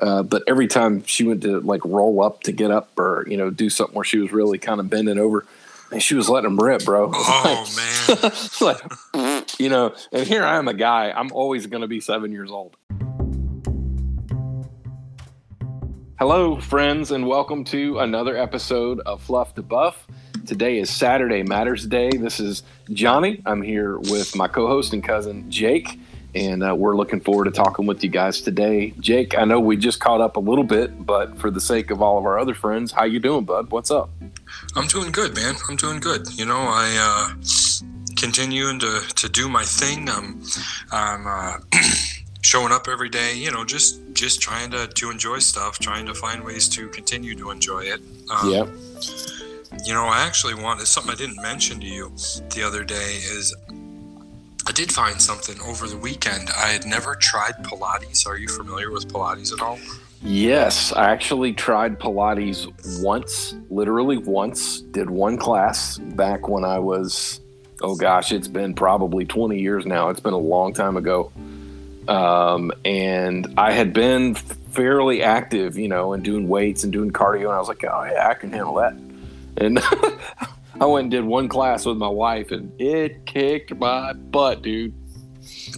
Uh, but every time she went to like roll up to get up or you know do something where she was really kind of bending over, and she was letting them rip, bro. Oh man, like, you know. And here I am, a guy. I'm always going to be seven years old. Hello, friends, and welcome to another episode of Fluff to Buff. Today is Saturday Matters Day. This is Johnny. I'm here with my co-host and cousin Jake and uh, we're looking forward to talking with you guys today. Jake, I know we just caught up a little bit, but for the sake of all of our other friends, how you doing, bud? What's up? I'm doing good, man. I'm doing good. You know, I uh, continuing to, to do my thing. I'm I'm uh, showing up every day. You know, just just trying to to enjoy stuff, trying to find ways to continue to enjoy it. Um, yeah. You know, I actually wanted something I didn't mention to you the other day is I did find something over the weekend. I had never tried Pilates. Are you familiar with Pilates at all? Yes, I actually tried Pilates once, literally once. Did one class back when I was, oh gosh, it's been probably 20 years now. It's been a long time ago. Um, and I had been fairly active, you know, and doing weights and doing cardio. And I was like, oh, yeah, I can handle that. And I went and did one class with my wife, and it kicked my butt, dude.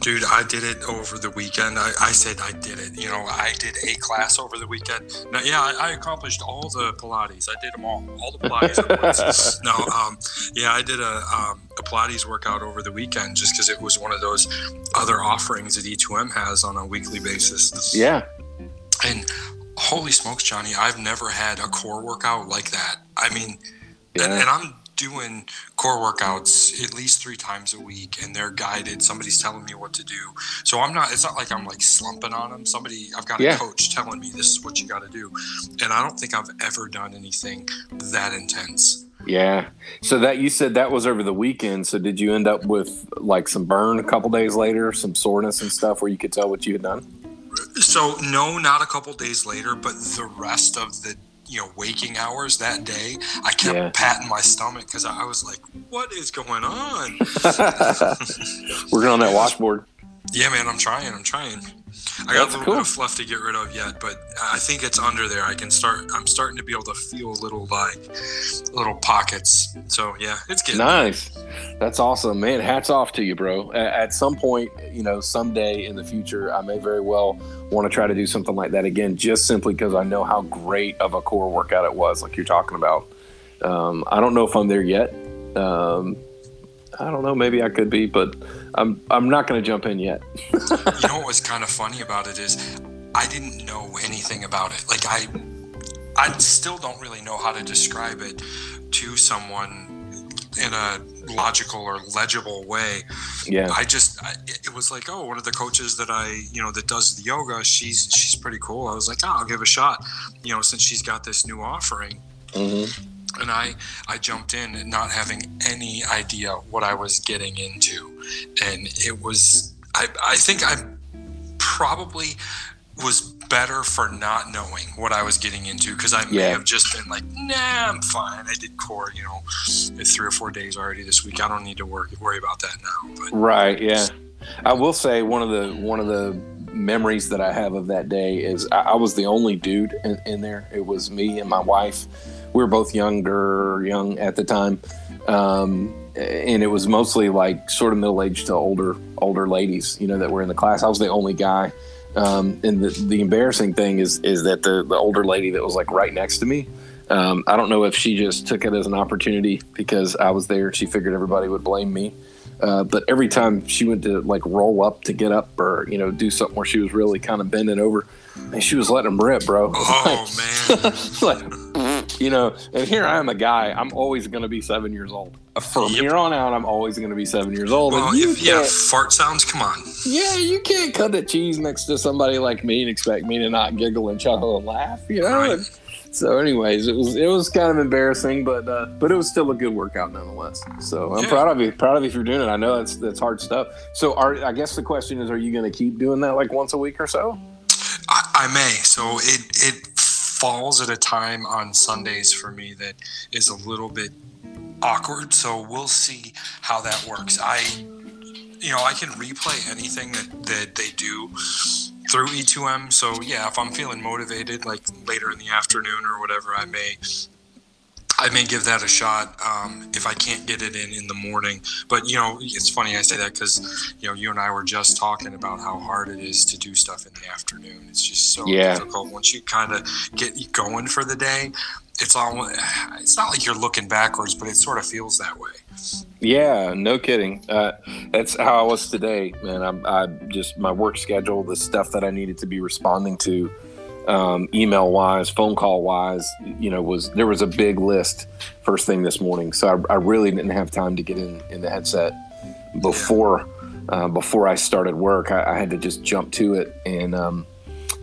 Dude, I did it over the weekend. I, I said I did it. You know, I did a class over the weekend. Now, yeah, I, I accomplished all the Pilates. I did them all, all the Pilates. no, um, yeah, I did a, um, a Pilates workout over the weekend just because it was one of those other offerings that E2M has on a weekly basis. Yeah. And holy smokes, Johnny, I've never had a core workout like that. I mean, yeah. and, and I'm doing core workouts at least three times a week and they're guided. Somebody's telling me what to do. So i'm not it's not like i'm like slumping on them somebody i've got yeah. a coach telling me this is what you got to do. And i don't think i've ever done anything that intense. Yeah. So that you said that was over the weekend. So did you end up with like some burn a couple days later some soreness and stuff where you could tell what you had done? So no not a couple days later but the rest of the you know waking hours that day i kept yeah. patting my stomach because I, was like what is going on working on that washboard yeah man i'm trying i'm trying I got That's a little cool. bit of fluff to get rid of yet, but I think it's under there. I can start. I'm starting to be able to feel little like little pockets. So yeah, it's getting nice. There. That's awesome, man. Hats off to you, bro. At some point, you know, someday in the future, I may very well want to try to do something like that again, just simply because I know how great of a core workout it was, like you're talking about. Um, I don't know if I'm there yet. Um, I don't know. Maybe I could be, but I'm I'm not going to jump in yet. you know what was kind of funny about it is I didn't know anything about it. Like I I still don't really know how to describe it to someone in a logical or legible way. Yeah. I just I, it was like, oh, one of the coaches that I, you know, that does the yoga, she's she's pretty cool. I was like, oh, I'll give a shot. You know, since she's got this new offering. Mm-hmm and I I jumped in not having any idea what I was getting into, and it was I I think I probably was better for not knowing what I was getting into because I may yeah. have just been like, nah, I'm fine. I did core, you know, three or four days already this week. I don't need to worry worry about that now. But right, yeah. I will say one of the one of the memories that I have of that day is I, I was the only dude in, in there. It was me and my wife we were both younger, young at the time, um, and it was mostly like sort of middle aged to older older ladies, you know, that were in the class. I was the only guy, um, and the the embarrassing thing is is that the the older lady that was like right next to me. Um, I don't know if she just took it as an opportunity because I was there. She figured everybody would blame me. Uh, but every time she went to like roll up to get up or you know do something where she was really kind of bending over, and she was letting them rip, bro. Oh man! like, you know, and here I am a guy. I'm always going to be seven years old. From yep. here on out, I'm always going to be seven years old. Well, if, yeah, fart sounds. Come on. Yeah, you can't cut the cheese next to somebody like me and expect me to not giggle and chuckle and laugh. You know. Right. So, anyways, it was it was kind of embarrassing, but uh, but it was still a good workout nonetheless. So I'm yeah. proud of you. Proud of you for doing it. I know that's that's hard stuff. So, are I guess the question is, are you going to keep doing that like once a week or so? I, I may. So it it falls at a time on Sundays for me that is a little bit awkward. So we'll see how that works. I, you know, I can replay anything that, that they do through E2M. So yeah, if I'm feeling motivated, like later in the afternoon or whatever, I may I may give that a shot um, if I can't get it in in the morning. But you know, it's funny I say that because you know you and I were just talking about how hard it is to do stuff in the afternoon. It's just so yeah. difficult once you kind of get going for the day. It's all. It's not like you're looking backwards, but it sort of feels that way. Yeah, no kidding. Uh, that's how I was today, man. I'm I just my work schedule, the stuff that I needed to be responding to um, email wise, phone call wise, you know, was there was a big list first thing this morning. So I, I really didn't have time to get in, in the headset before uh, before I started work. I, I, had to just jump to it, and um,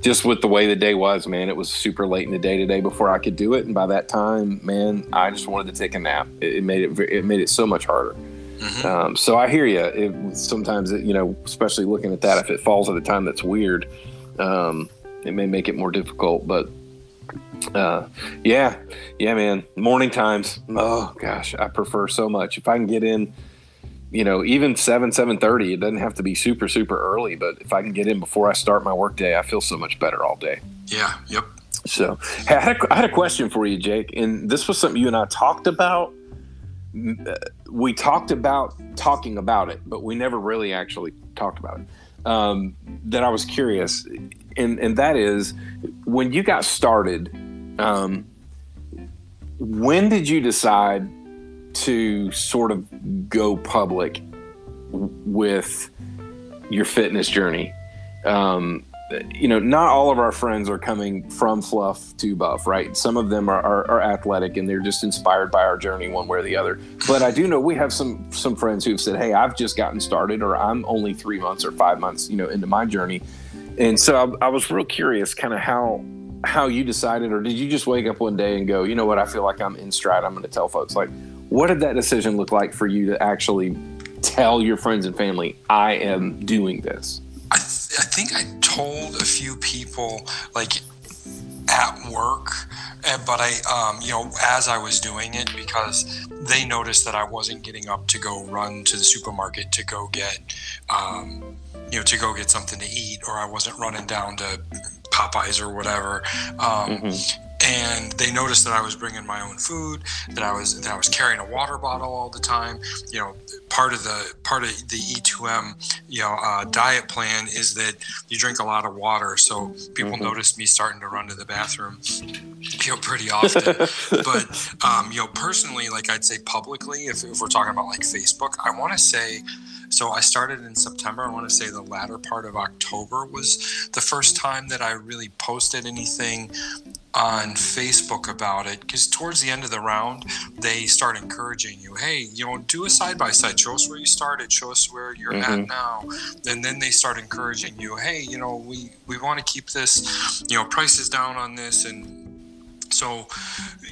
just with the way the day was, man, it was super late in the day today before I could do it. And by that time, man, I just wanted to take a nap. It, it made it it made it so much harder. Mm-hmm. Um, so I hear you. It, sometimes, it, you know, especially looking at that, if it falls at a time that's weird, um, it may make it more difficult. But uh, yeah, yeah, man. Morning times. Oh gosh, I prefer so much. If I can get in, you know, even seven seven thirty. It doesn't have to be super super early, but if I can get in before I start my workday, I feel so much better all day. Yeah. Yep. So I had, a, I had a question for you, Jake, and this was something you and I talked about. Uh, we talked about talking about it, but we never really actually talked about it. Um, that I was curious and and that is when you got started. Um, when did you decide to sort of go public with your fitness journey? Um, you know, not all of our friends are coming from fluff to buff, right? Some of them are, are, are, athletic and they're just inspired by our journey one way or the other. But I do know we have some some friends who've said, "Hey, I've just gotten started," or "I'm only three months or five months, you know, into my journey." And so I, I was real curious, kind of how how you decided, or did you just wake up one day and go, you know what, I feel like I'm in stride. I'm going to tell folks. Like, what did that decision look like for you to actually tell your friends and family, I am doing this? I, th- I think I told a few people, like at work, but I, um, you know, as I was doing it, because they noticed that I wasn't getting up to go run to the supermarket to go get um, you know, to go get something to eat, or I wasn't running down to Popeyes or whatever. Um, mm-hmm. And they noticed that I was bringing my own food, that I was that I was carrying a water bottle all the time. You know, part of the part of the E2M, you know, uh, diet plan is that you drink a lot of water. So people mm-hmm. noticed me starting to run to the bathroom, you know, pretty often. but um, you know, personally, like I'd say publicly, if, if we're talking about like Facebook, I want to say so I started in September. I want to say the latter part of October was the first time that I really posted anything on Facebook about it because towards the end of the round, they start encouraging you, hey, you know, do a side by side. Show us where you started. Show us where you're mm-hmm. at now. And then they start encouraging you, hey, you know, we we want to keep this, you know, prices down on this and so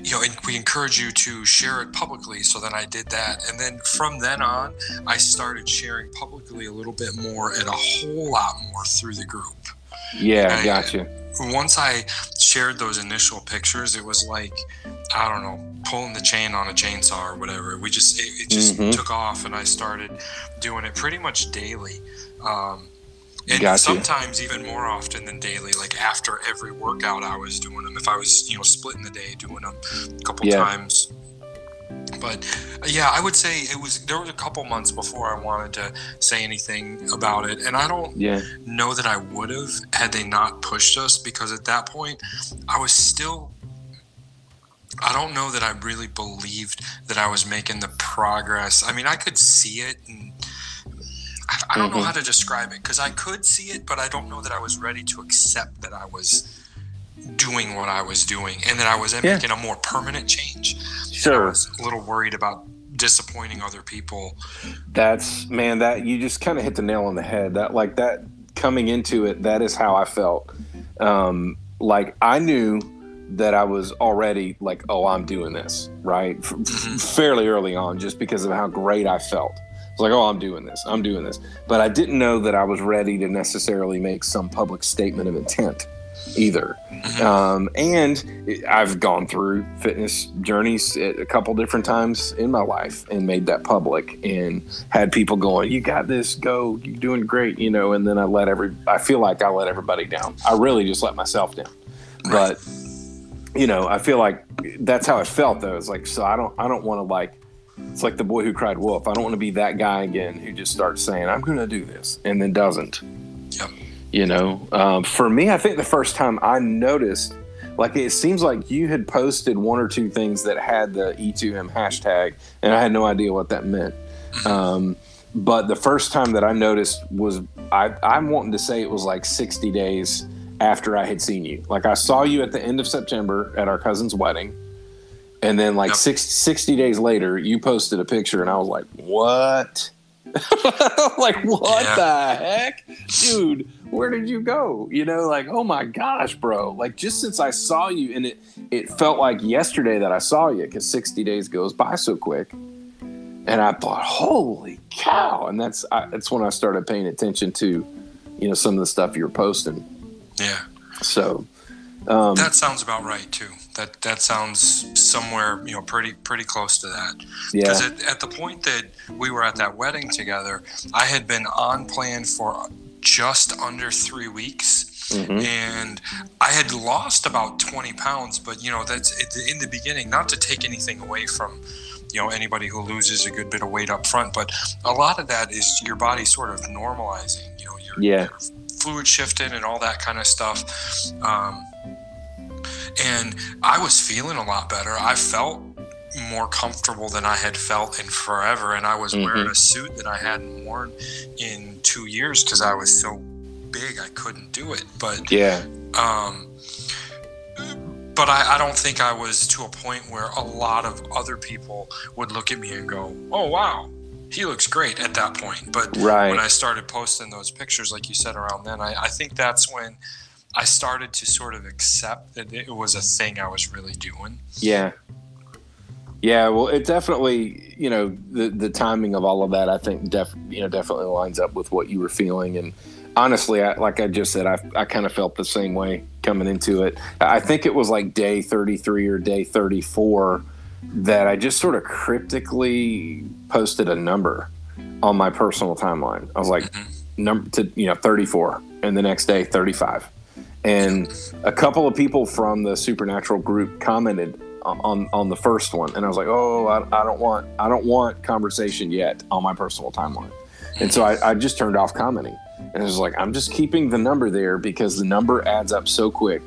you know we encourage you to share it publicly so then i did that and then from then on i started sharing publicly a little bit more and a whole lot more through the group yeah I, gotcha once i shared those initial pictures it was like i don't know pulling the chain on a chainsaw or whatever we just it, it just mm-hmm. took off and i started doing it pretty much daily um, and gotcha. sometimes even more often than daily like after every workout i was doing them if i was you know splitting the day doing them a couple yeah. times but yeah i would say it was there was a couple months before i wanted to say anything about it and i don't yeah. know that i would have had they not pushed us because at that point i was still I don't know that I really believed that I was making the progress. I mean, I could see it and I, I don't mm-hmm. know how to describe it because I could see it, but I don't know that I was ready to accept that I was doing what I was doing and that I was yeah. making a more permanent change. Sure. I was a little worried about disappointing other people. That's man, that you just kind of hit the nail on the head. That like that coming into it, that is how I felt. Um, like I knew that I was already like, oh, I'm doing this right, mm-hmm. fairly early on, just because of how great I felt was like, oh, I'm doing this. I'm doing this. But I didn't know that I was ready to necessarily make some public statement of intent. Either. Mhm. Um, and I've gone through fitness journeys a couple different times in my life and made that public and had people going, "You got this, go, you're doing great," you know. And then I let every, I feel like I let everybody down. I really just let myself down. But you know, I feel like that's how it felt though. It's like, so I don't, I don't want to like. It's like the boy who cried wolf. I don't want to be that guy again who just starts saying, "I'm going to do this," and then doesn't. You know um, for me i think the first time i noticed like it seems like you had posted one or two things that had the e2m hashtag and i had no idea what that meant. Um, but the first time that i noticed was I, i'm wanting to say it was like 60 days after i had seen you. Like i saw you at the end of september at our cousin's wedding and then like Yep. six, 60 days later you posted a picture and i was like what like what Yeah. the heck? Dude where did you go? You know like oh my gosh bro. Like just since i saw you and it it felt like yesterday that i saw you because 60 days goes by so quick. And i thought holy cow. And that's I, that's when i started paying attention to you know some of the stuff you're posting. Yeah. so um That sounds about right too. That that sounds somewhere you know pretty pretty close to that. yeah Because at, at the point that we were at that wedding together, I had been on plan for just under three weeks. mhm. And I had lost about 20 pounds, but you know, that's in the beginning, not to take anything away from, you know, anybody who loses a good bit of weight up front, but a lot of that is your body sort of normalizing, you know, your, Yeah. your fluid shifting and all that kind of stuff. Um, and I was feeling a lot better. I felt more comfortable than I had felt in forever. And I was wearing a suit that I hadn't worn in two years because I was so big I couldn't do it. But yeah um, but I, I don't think I was to a point where a lot of other people would look at me and go, "Oh wow, he looks great." At that point, but right when I started posting those pictures, like you said around then, I, I think that's when I started to sort of accept that it was a thing I was really doing. Yeah. Yeah, well, it definitely, you know, the the timing of all of that, I think, def, you know, definitely lines up with what you were feeling. And honestly, I, like I just said, I, I kind of felt the same way coming into it. I think it was like day 33 or day 34 that I just sort of cryptically posted a number on my personal timeline. I was like, Mhm. number to, you know, 34, and the next day, 35. And a couple of people from the supernatural group commented on on the first one. And i was like oh i, I don't want i don't want conversation yet on my personal timeline. And so I, I just turned off commenting. And it was like i'm just keeping the number there because the number adds up so quick.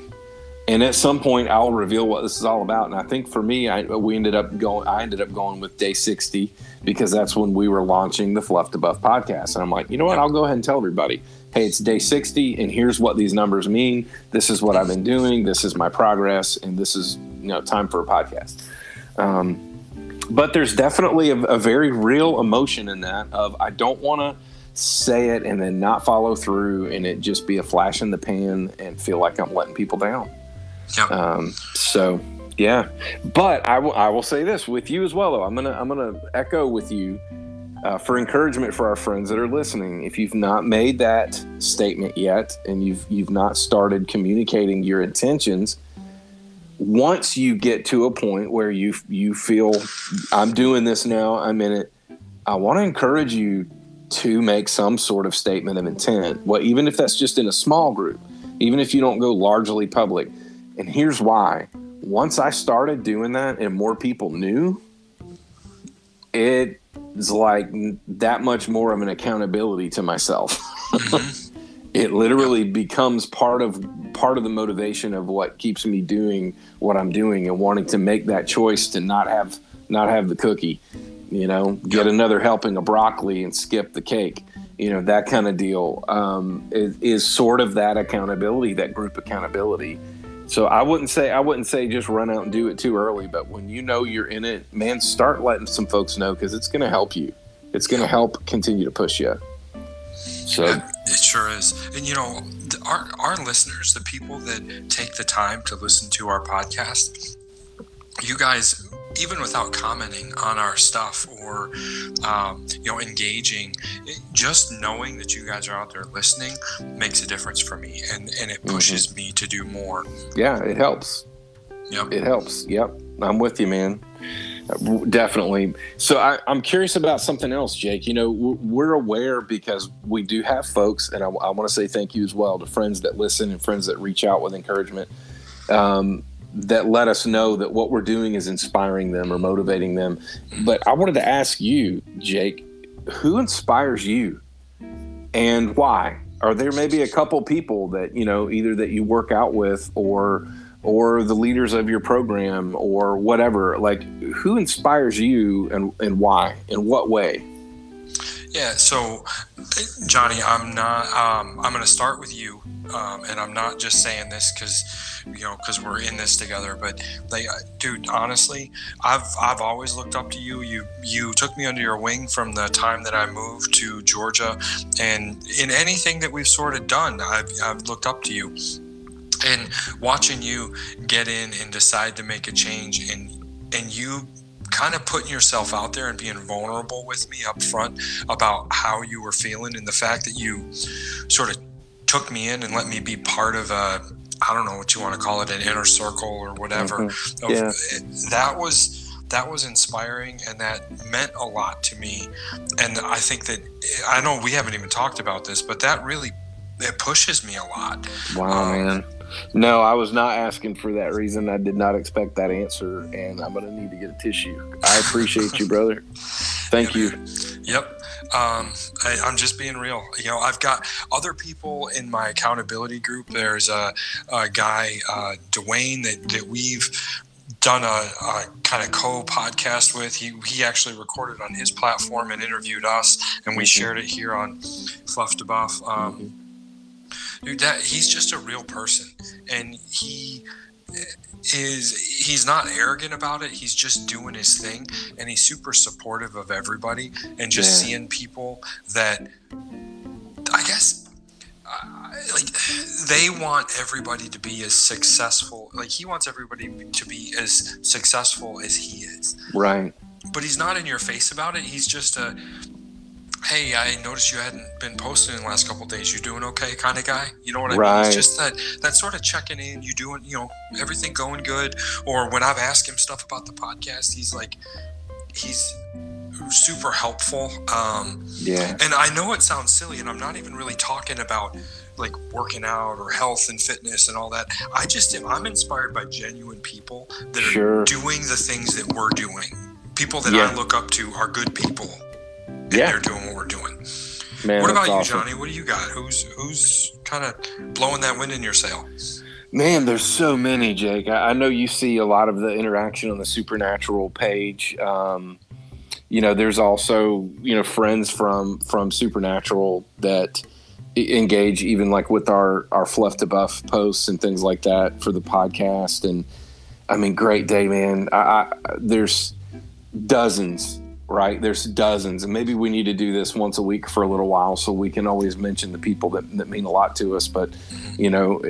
And at some point i'll reveal what this is all about. And i think for me I, we ended up going i ended up going with day 60 because that's when we were launching the fluff to buff podcast. And i'm like you know what? I'll go ahead and tell everybody hey it's day 60 and here's what these numbers mean. This is what i've been doing. This is my progress and this is you know time for a podcast. Um, but there's definitely a, a very real emotion in that of i don't want to say it and then not follow through and it just be a flash in the pan and feel like i'm letting people down. Yep. um, so yeah. But I will I will say this with you as well though. I'm gonna i'm gonna echo with you uh, for encouragement for our friends that are listening. If you've not made that statement yet and you've you've not started communicating your intentions once you get to a point where you you feel i'm doing this now i'm in it i want to encourage you to make some sort of statement of intent. Well even if that's just in a small group even if you don't go largely public. And here's why. Once i started doing that and more people knew it is like that much more of an accountability to myself Mhm. it literally becomes part of part of the motivation of what keeps me doing what I'm doing and wanting to make that choice to not have not have the cookie, you know, get Yep. another helping of broccoli and skip the cake, you know, that kind of deal um, is, is sort of that accountability, that group accountability. So I wouldn't say I wouldn't say just run out and do it too early, but when you know you're in it, man, start letting some folks know because it's going to help you. It's going to help continue to push you. So Yeah, it sure is. And you know, our our listeners, the people that take the time to listen to our podcast, you guys even without commenting on our stuff or um, you know engaging just knowing that you guys are out there listening makes a difference for me and and it pushes mm-hmm. me to do more. Yeah it helps. Yep. It helps. Yep. I'm with you man. Definitely. So I, am curious about something else jake. You know we're aware because we do have folks and i, I want to say thank you as well to friends that listen and friends that reach out with encouragement. Um, that let us know that what we're doing is inspiring them or motivating them. But I wanted to ask you, Jake, who inspires you and why? Are there maybe a couple people that, you know, either that you work out with or or the leaders of your program or whatever? Like who inspires you and, and why? In what way? Yeah, so Johnny, I'm not um, I'm going to start with you um, and I'm not just saying this because you know because we're in this together but like dude honestly i've i've always looked up to you. You you took me under your wing from the time that i moved to georgia and in anything that we've sort of done i've, I've looked up to you. And watching you get in and decide to make a change and and you kind of putting yourself out there and being vulnerable with me up front about how you were feeling and the fact that you sort of took me in and let me be part of a I don't know what you want to call it, an inner circle or whatever. Mm-hmm. Yeah. that was that was inspiring and that meant a lot to me. And I think that I know we haven't even talked about this, but that really it pushes me a lot. Wow, um, man. No, I was not asking for that reason. I did not expect that answer, and I'm going to need to get a tissue. I appreciate you, brother. Thank yeah, you. Yep. Um, I, am just being real. You know, I've got other people in my accountability group. There's a, a guy, uh, Dwayne, that, that we've done a, a kind of co-podcast with. He he actually recorded on his platform and interviewed us, and we mm-hmm. shared it here on Fluff to Buff. Um, dude, that he's just a real person, and he is he's not arrogant about it. He's just doing his thing, and he's super supportive of everybody, and just yeah. seeing people that I guess uh, like they want everybody to be as successful. Like he wants everybody to be as successful as he is. Right. But he's not in your face about it. He's just a hey, I noticed you hadn't been posting in the last couple days. You doing okay, kind of guy? You know what I right. mean? It's just that that sort of checking in. You doing, you know, everything going good? Or when I've asked him stuff about the podcast, he's like, he's super helpful. Um, yeah. And I know it sounds silly, and I'm not even really talking about like working out or health and fitness and all that. I just am. I'm inspired by genuine people that are sure. doing the things that we're doing. People that yeah. I look up to are good people yeah. they're doing what we're doing. Man, what about you, awesome. Johnny? What do you got? Who's who's kind of blowing that wind in your sail? Man, there's so many, Jake. I, I, know you see a lot of the interaction on the Supernatural page. Um, you know, there's also you know friends from from Supernatural that engage even like with our our fluff to buff posts and things like that for the podcast. And I mean, great day, man. I, I there's dozens right? There's dozens, and maybe we need to do this once a week for a little while so we can always mention the people that, that mean a lot to us. But, you know,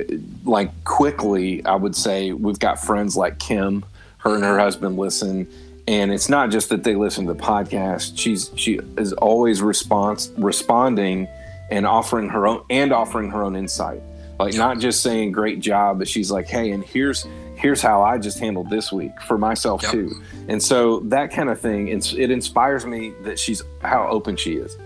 like quickly, I would say we've got friends like Kim, her and her mm-hmm. husband listen. And it's not just that they listen to the podcast. She's she is always response responding and offering her own and offering her own insight. Like not just saying great job, but she's like, hey, and here's here's how I just handled this week for myself yep. too. And so that kind of thing, it inspires me that she's how open she is.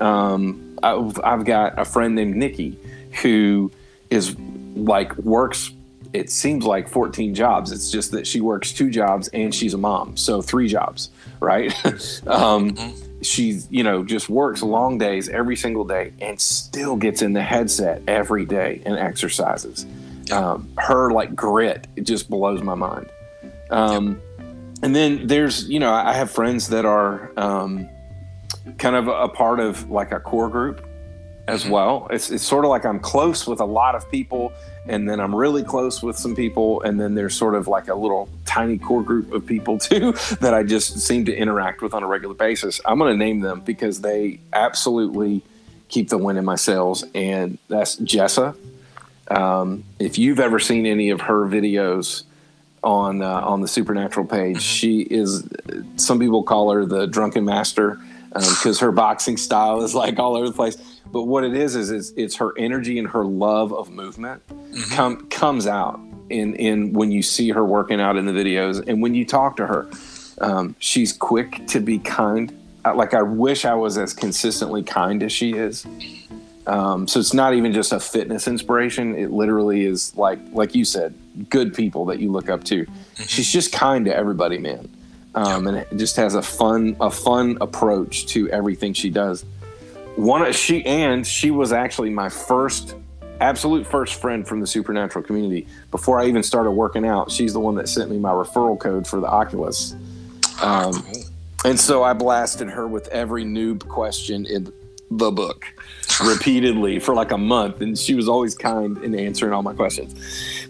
Um, I've, I've got a friend named Nikki who is like works. It seems like 14 jobs. It's just that she works two jobs and she's a mom, so three jobs, right? um, mm-hmm. she's you know just works long days every single day and still gets in the headset every day and exercises um, her like grit it just blows my mind. Um, and then there's you know i have friends that are um, kind of a part of like a core group as mm-hmm. well. It's, it's sort of like i'm close with a lot of people and then i'm really close with some people and then there's sort of like a little tiny core group of people too that i just seem to interact with on a regular basis. I'm going to name them because they absolutely keep the wind in my sails and that's jessa um, if you've ever seen any of her videos, on uh, on the Supernatural page. Mm-hmm. She is. Some people call her the drunken master because um, her boxing style is like all over the place. But what it is is it's, it's her energy and her love of movement mm-hmm. come comes out in in when you see her working out in the videos and when you talk to her. Um, she's quick to be kind. Like I wish I was as consistently kind as she is. Um, so it's not even just a fitness inspiration. It literally is like, like you said, good people that you look up to. Mm-hmm. She's just kind to everybody, man, um, and it just has a fun, a fun approach to everything she does. One, she and she was actually my first, absolute first friend from the supernatural community. Before I even started working out, she's the one that sent me my referral code for the Oculus. Um. And so I blasted her with every noob question in the book repeatedly for like a month and she was always kind in answering all my questions.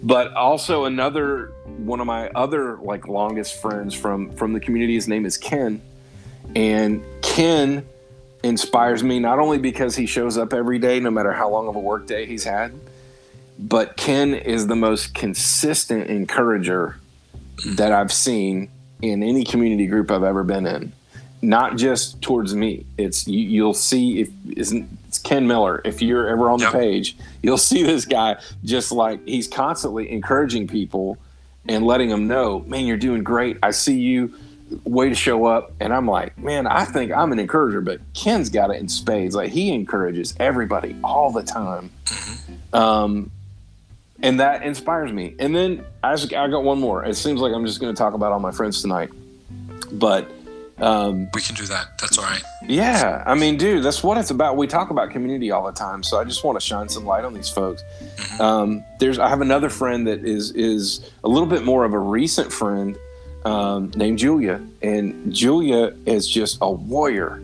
But also another one of my other like longest friends from from the community his name is ken. And ken inspires me not only because he shows up every day no matter how long of a work day he's had but ken is the most consistent encourager that i've seen in any community group i've ever been in. Not just towards me. It's you, will see if isn't it's Ken Miller. If you're ever on the yep. page, you'll see this guy just like he's constantly encouraging people and letting them know, man, you're doing great. I see you. Way to show up. And I'm like, man, I think I'm an encourager, but Ken's got it in spades. Like he encourages everybody all the time. Mm-hmm. Um, and that inspires me. And then I, just, I got one more. It seems like I'm just going to talk about all my friends tonight, but um, we can do that. That's all right. Yeah, I mean, dude, that's what it's about. We talk about community all the time, so I just want to shine some light on these folks. Mm-hmm. Um, there's, I have another friend that is is a little bit more of a recent friend um, named Julia, and Julia is just a warrior.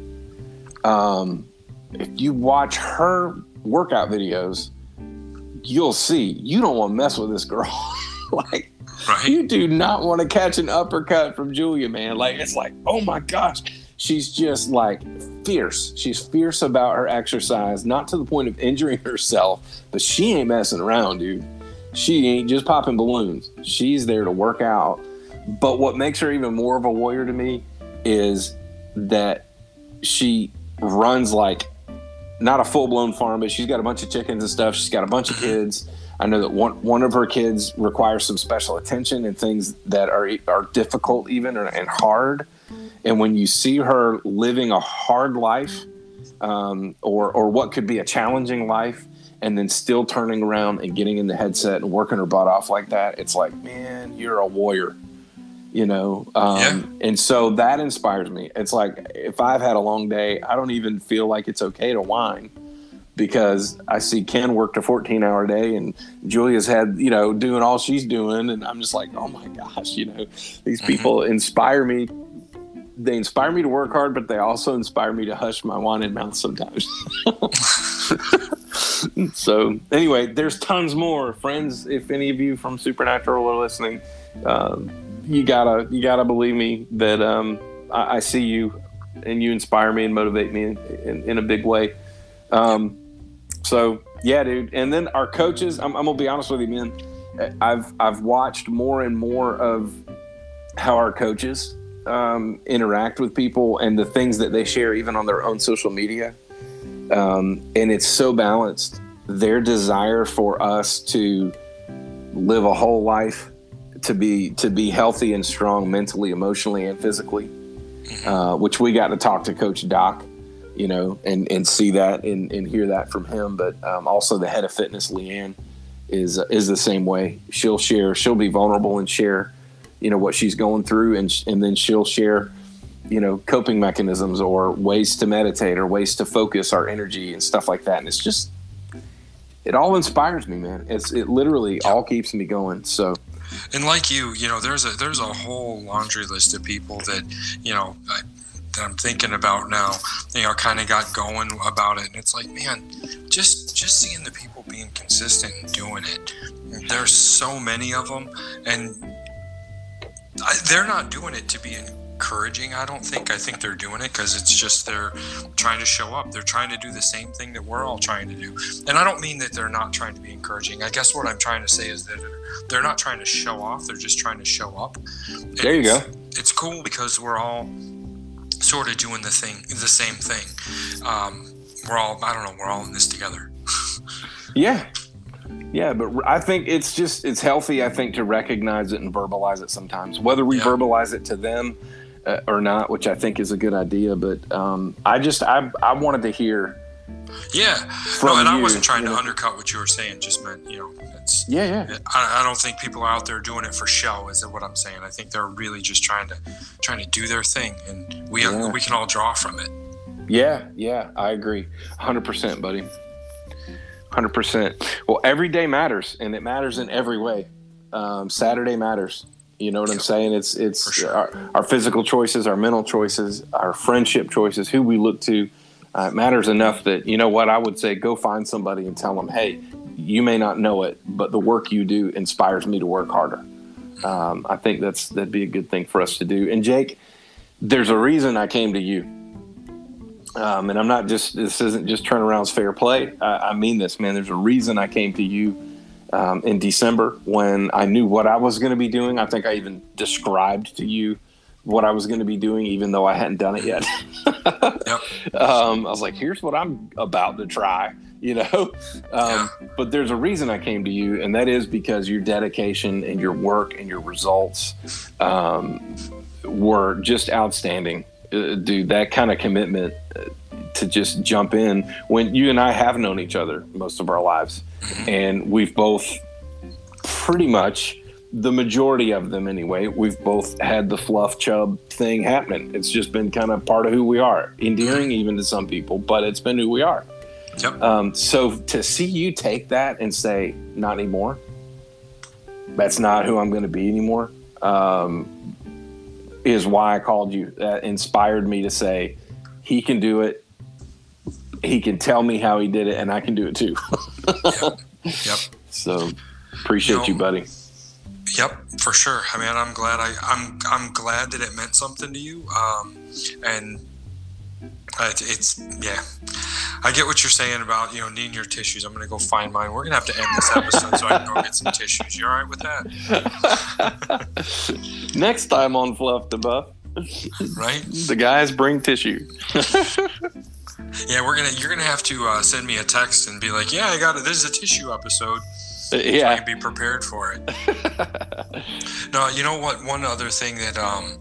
Um, if you watch her workout videos, you'll see you don't want to mess with this girl. like Right. You do not want to catch an uppercut from Julia, man. Like it's like, oh my gosh, she's just like fierce. She's fierce about her exercise, not to the point of injuring herself, but she ain't messing around, dude. She ain't just popping balloons. She's there to work out. But what makes her even more of a warrior to me is that she runs like not a full blown farm, but she's got a bunch of chickens and stuff. She's got a bunch of mm-hmm. kids I know that one one of her kids requires some special attention and things that are are difficult even and hard. And when you see her living a hard life, um, or or what could be a challenging life, and then still turning around and getting in the headset and working her butt off like that, it's like, man, you're a warrior, you know. Um, yeah. And so that inspires me. It's like if I've had a long day, I don't even feel like it's okay to whine because I see Ken worked a 14 hour day and Julia's had, you know, doing all she's doing. And I'm just like, oh my gosh, you know, these mm-hmm. people mm-hmm. inspire me. They inspire me to work hard, but they also inspire me to hush my whining mouth sometimes. so anyway, there's tons more friends. If any of you from Supernatural are listening, uh, you gotta, you gotta believe me that, um, I, I, see you and you inspire me and motivate me in, in, in a big way. Um, so yeah, dude. And then our coaches, I'm, I'm gonna be honest with you, man. I've I've watched more and more of how our coaches um, interact with people and the things that they share, even on their own social media. Um, and it's so balanced. Their desire for us to live a whole life, to be to be healthy and strong mentally, emotionally, and physically, uh, which we got to talk to Coach Doc you know, and, and see that and, and hear that from him. But um, also the head of fitness, Leanne, is is the same way. She'll share, she'll be vulnerable and share, you know, what she's going through, and and then she'll share, you know, coping mechanisms or ways to meditate or ways to focus our energy and stuff like that. And it's just, it all inspires me, man. It's it literally all keeps me going. So and like you you know there's a there's a whole laundry list of people that you know I, that I'm thinking about now, you know, kind of got going about it. And it's like, man, just just seeing the people being consistent and doing it. There's so many of them, and I, they're not doing it to be encouraging. I don't think. I think they're doing it because it's just they're trying to show up. They're trying to do the same thing that we're all trying to do. And I don't mean that they're not trying to be encouraging. I guess what I'm trying to say is that they're not trying to show off. They're just trying to show up. And there you go. It's cool because we're all sort of doing the thing, the same thing. Um, we're all. I don't know. We're all in this together. yeah, yeah, but I think it's just it's healthy. I think to recognize it and verbalize it sometimes, whether we yeah. verbalize it to them uh, or not, which I think is a good idea. But um, I just I I wanted to hear. Yeah, no, and you, I wasn't trying to know. undercut what you were saying. Just meant you know, it's yeah, yeah. I, I don't think people are out there doing it for show. Is what I'm saying. I think they're really just trying to trying to do their thing, and we yeah. we can all draw from it. Yeah, yeah, I agree, hundred percent, buddy. Hundred percent. Well, every day matters, and it matters in every way. Um, Saturday matters. You know what I'm saying? It's it's sure. our, our, physical choices, our mental choices, our friendship choices, who we look to. Uh, it matters enough that you know what I would say. Go find somebody and tell them, hey, you may not know it, but the work you do inspires me to work harder. Um, I think that's that'd be a good thing for us to do. And Jake, there's a reason I came to you. Um, and I'm not just this isn't just turnarounds fair play. I, I, mean this, man. There's a reason I came to you um, in December when I knew what I was going to be doing. I think I even described to you what I was going to be doing, even though I hadn't done it yet. yep. um, I was like, "Here's what I'm about to try," you know. Um, yeah. But there's a reason I came to you, and that is because your dedication and your work and your results um, were just outstanding uh, dude, that kind of commitment uh, to just jump in when you and I have known each other most of our lives, and we've both pretty much the majority of them anyway. We've both had the fluff chub thing happening. It's just been kind of part of who we are, endearing even to some people, but it's been who we are. Yep. Um, so to see you take that and say, not anymore, that's not who I'm going to be anymore. Um, is why I called you. That inspired me to say, he can do it. He can tell me how he did it, and I can do it too. yep. yep. So appreciate you, know, you, buddy. Yep, for sure. I mean, I'm glad I, I'm I'm glad that it meant something to you. Um, and it's yeah. I get what you're saying about you know needing your tissues. I'm gonna go find mine. We're gonna have to end this episode so I can go get some tissues. You all right with that? Next time on Fluff to Buff, right? The guys bring tissue. yeah, we're gonna. You're gonna have to uh, send me a text and be like, "Yeah, I got it. This is a tissue episode." Uh, yeah, so be prepared for it. no, you know what? One other thing that um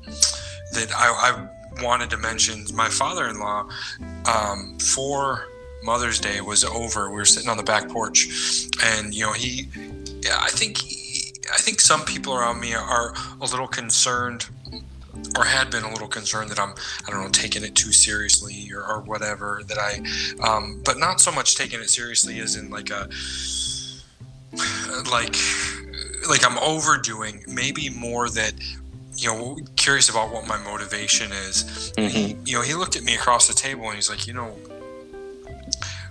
that I, I wanted to mention my father-in-law um, for Mother's Day was over. We were sitting on the back porch, and you know he, yeah, I think he, I think some people around me are a little concerned or had been a little concerned that I'm, I don't know, taking it too seriously or, or whatever. That I, um, but not so much taking it seriously as in like a, like, like I'm overdoing. Maybe more that you know, curious about what my motivation is. Mm-hmm. He, you know, he looked at me across the table and he's like, you know,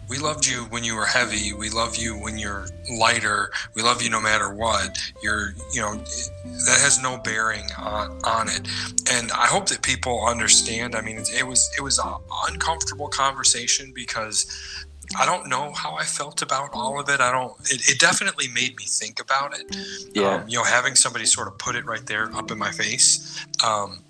we loved you when you were heavy. We love you when you're lighter. We love you no matter what. You're, you know, that has no bearing on, on it. And I hope that people understand. I mean, it, it was it was an uncomfortable conversation because I don't know how I felt about all of it. I don't. It, it definitely made me think about it. Yeah. Um, you know, having somebody sort of put it right there up in my face. Um,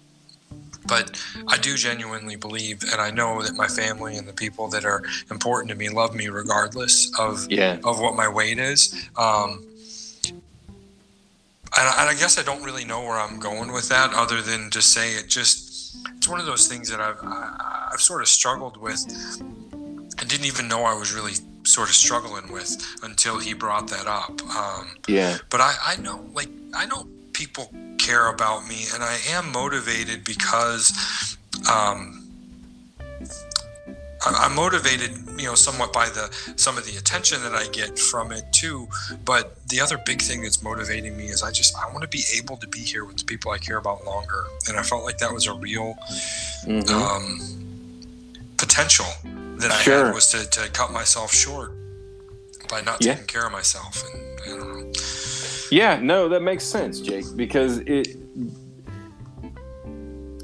but I do genuinely believe, and I know that my family and the people that are important to me love me regardless of yeah. of what my weight is. Um, and, and I guess I don't really know where I'm going with that, other than to say it just it's one of those things that I've I've sort of struggled with I didn't even know I was really sort of struggling with until he brought that up. Um, yeah. But I, I know, like, I know people care about me, and I am motivated because um, I'm motivated, you know, somewhat by the some of the attention that I get from it too. But the other big thing that's motivating me is I just I want to be able to be here with the people I care about longer, and I felt like that was a real mm-hmm. um, potential that I sure. had was to, to cut myself short by not yeah. taking care of myself. And I don't know. Yeah, no, that makes sense, Jake, because it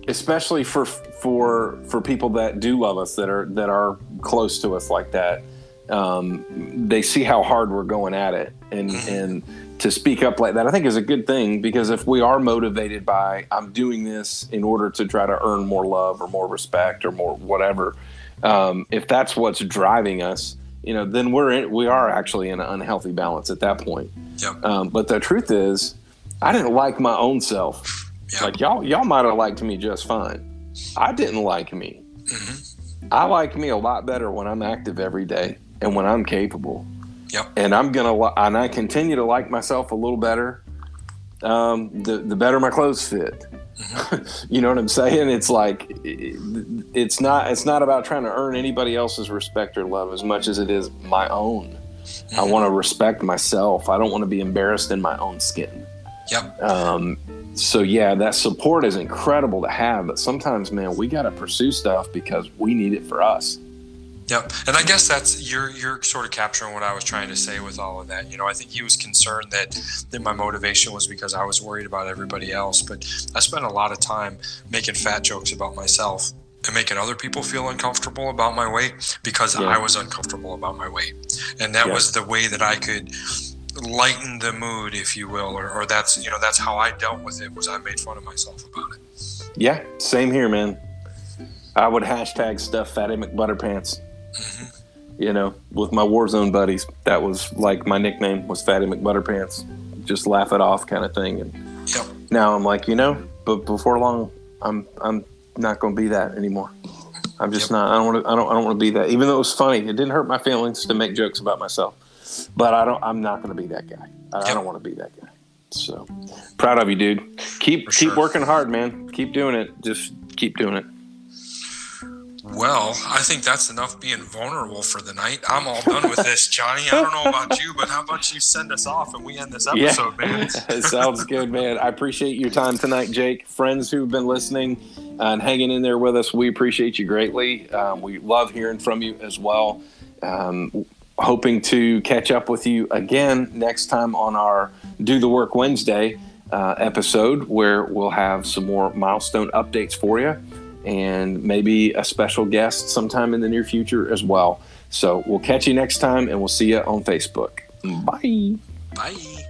especially for for for people that do love us that are that are close to us like that um, they see how hard we're going at it and mm-hmm. and to speak up like that i think is a good thing because if we are motivated by i'm doing this in order to try to earn more love or more respect or more whatever um, if that's what's driving us you know then we're in, we are actually in an unhealthy balance at that point yep. um, but the truth is i didn't like my own self yep. like y'all y'all might have liked me just fine i didn't like me mm-hmm. i like me a lot better when i'm active every day and when i'm capable Yep. And I'm gonna and I continue to like myself a little better. Um, the the better my clothes fit. Mm-hmm. you know what I'm saying? It's like it's not it's not about trying to earn anybody else's respect or love as much as it is my own. Mm-hmm. I want to respect myself. I don't want to be embarrassed in my own skin. Yep. Um, so yeah, that support is incredible to have, but sometimes, man, we got to pursue stuff because we need it for us. Yep, and I guess that's you're you're sort of capturing what I was trying to say with all of that. You know, I think he was concerned that that my motivation was because I was worried about everybody else, but I spent a lot of time making fat jokes about myself and making other people feel uncomfortable about my weight because yeah. I was uncomfortable about my weight, and that yeah. was the way that I could lighten the mood, if you will, or, or that's you know that's how I dealt with it was I made fun of myself about it. Yeah, same here, man. I would hashtag stuff Fatty McButterpants. You know, with my Warzone buddies, that was like my nickname was Fatty McButterpants. Just laugh it off, kind of thing. And yep. now I'm like, you know, but before long, I'm I'm not going to be that anymore. I'm just yep. not. I don't want to. I don't. I don't want to be that. Even though it was funny, it didn't hurt my feelings to make jokes about myself. But I don't. I'm not going to be that guy. I, yep. I don't want to be that guy. So proud of you, dude. Keep For keep sure. working hard, man. Keep doing it. Just keep doing it. Well, I think that's enough being vulnerable for the night. I'm all done with this, Johnny. I don't know about you, but how about you send us off and we end this episode, yeah. man? it sounds good, man. I appreciate your time tonight, Jake. Friends who've been listening and hanging in there with us, we appreciate you greatly. Um, we love hearing from you as well. Um, hoping to catch up with you again next time on our Do the Work Wednesday uh, episode, where we'll have some more milestone updates for you and maybe a special guest sometime in the near future as well. So we'll catch you next time and we'll see you on Facebook. Bye. Bye.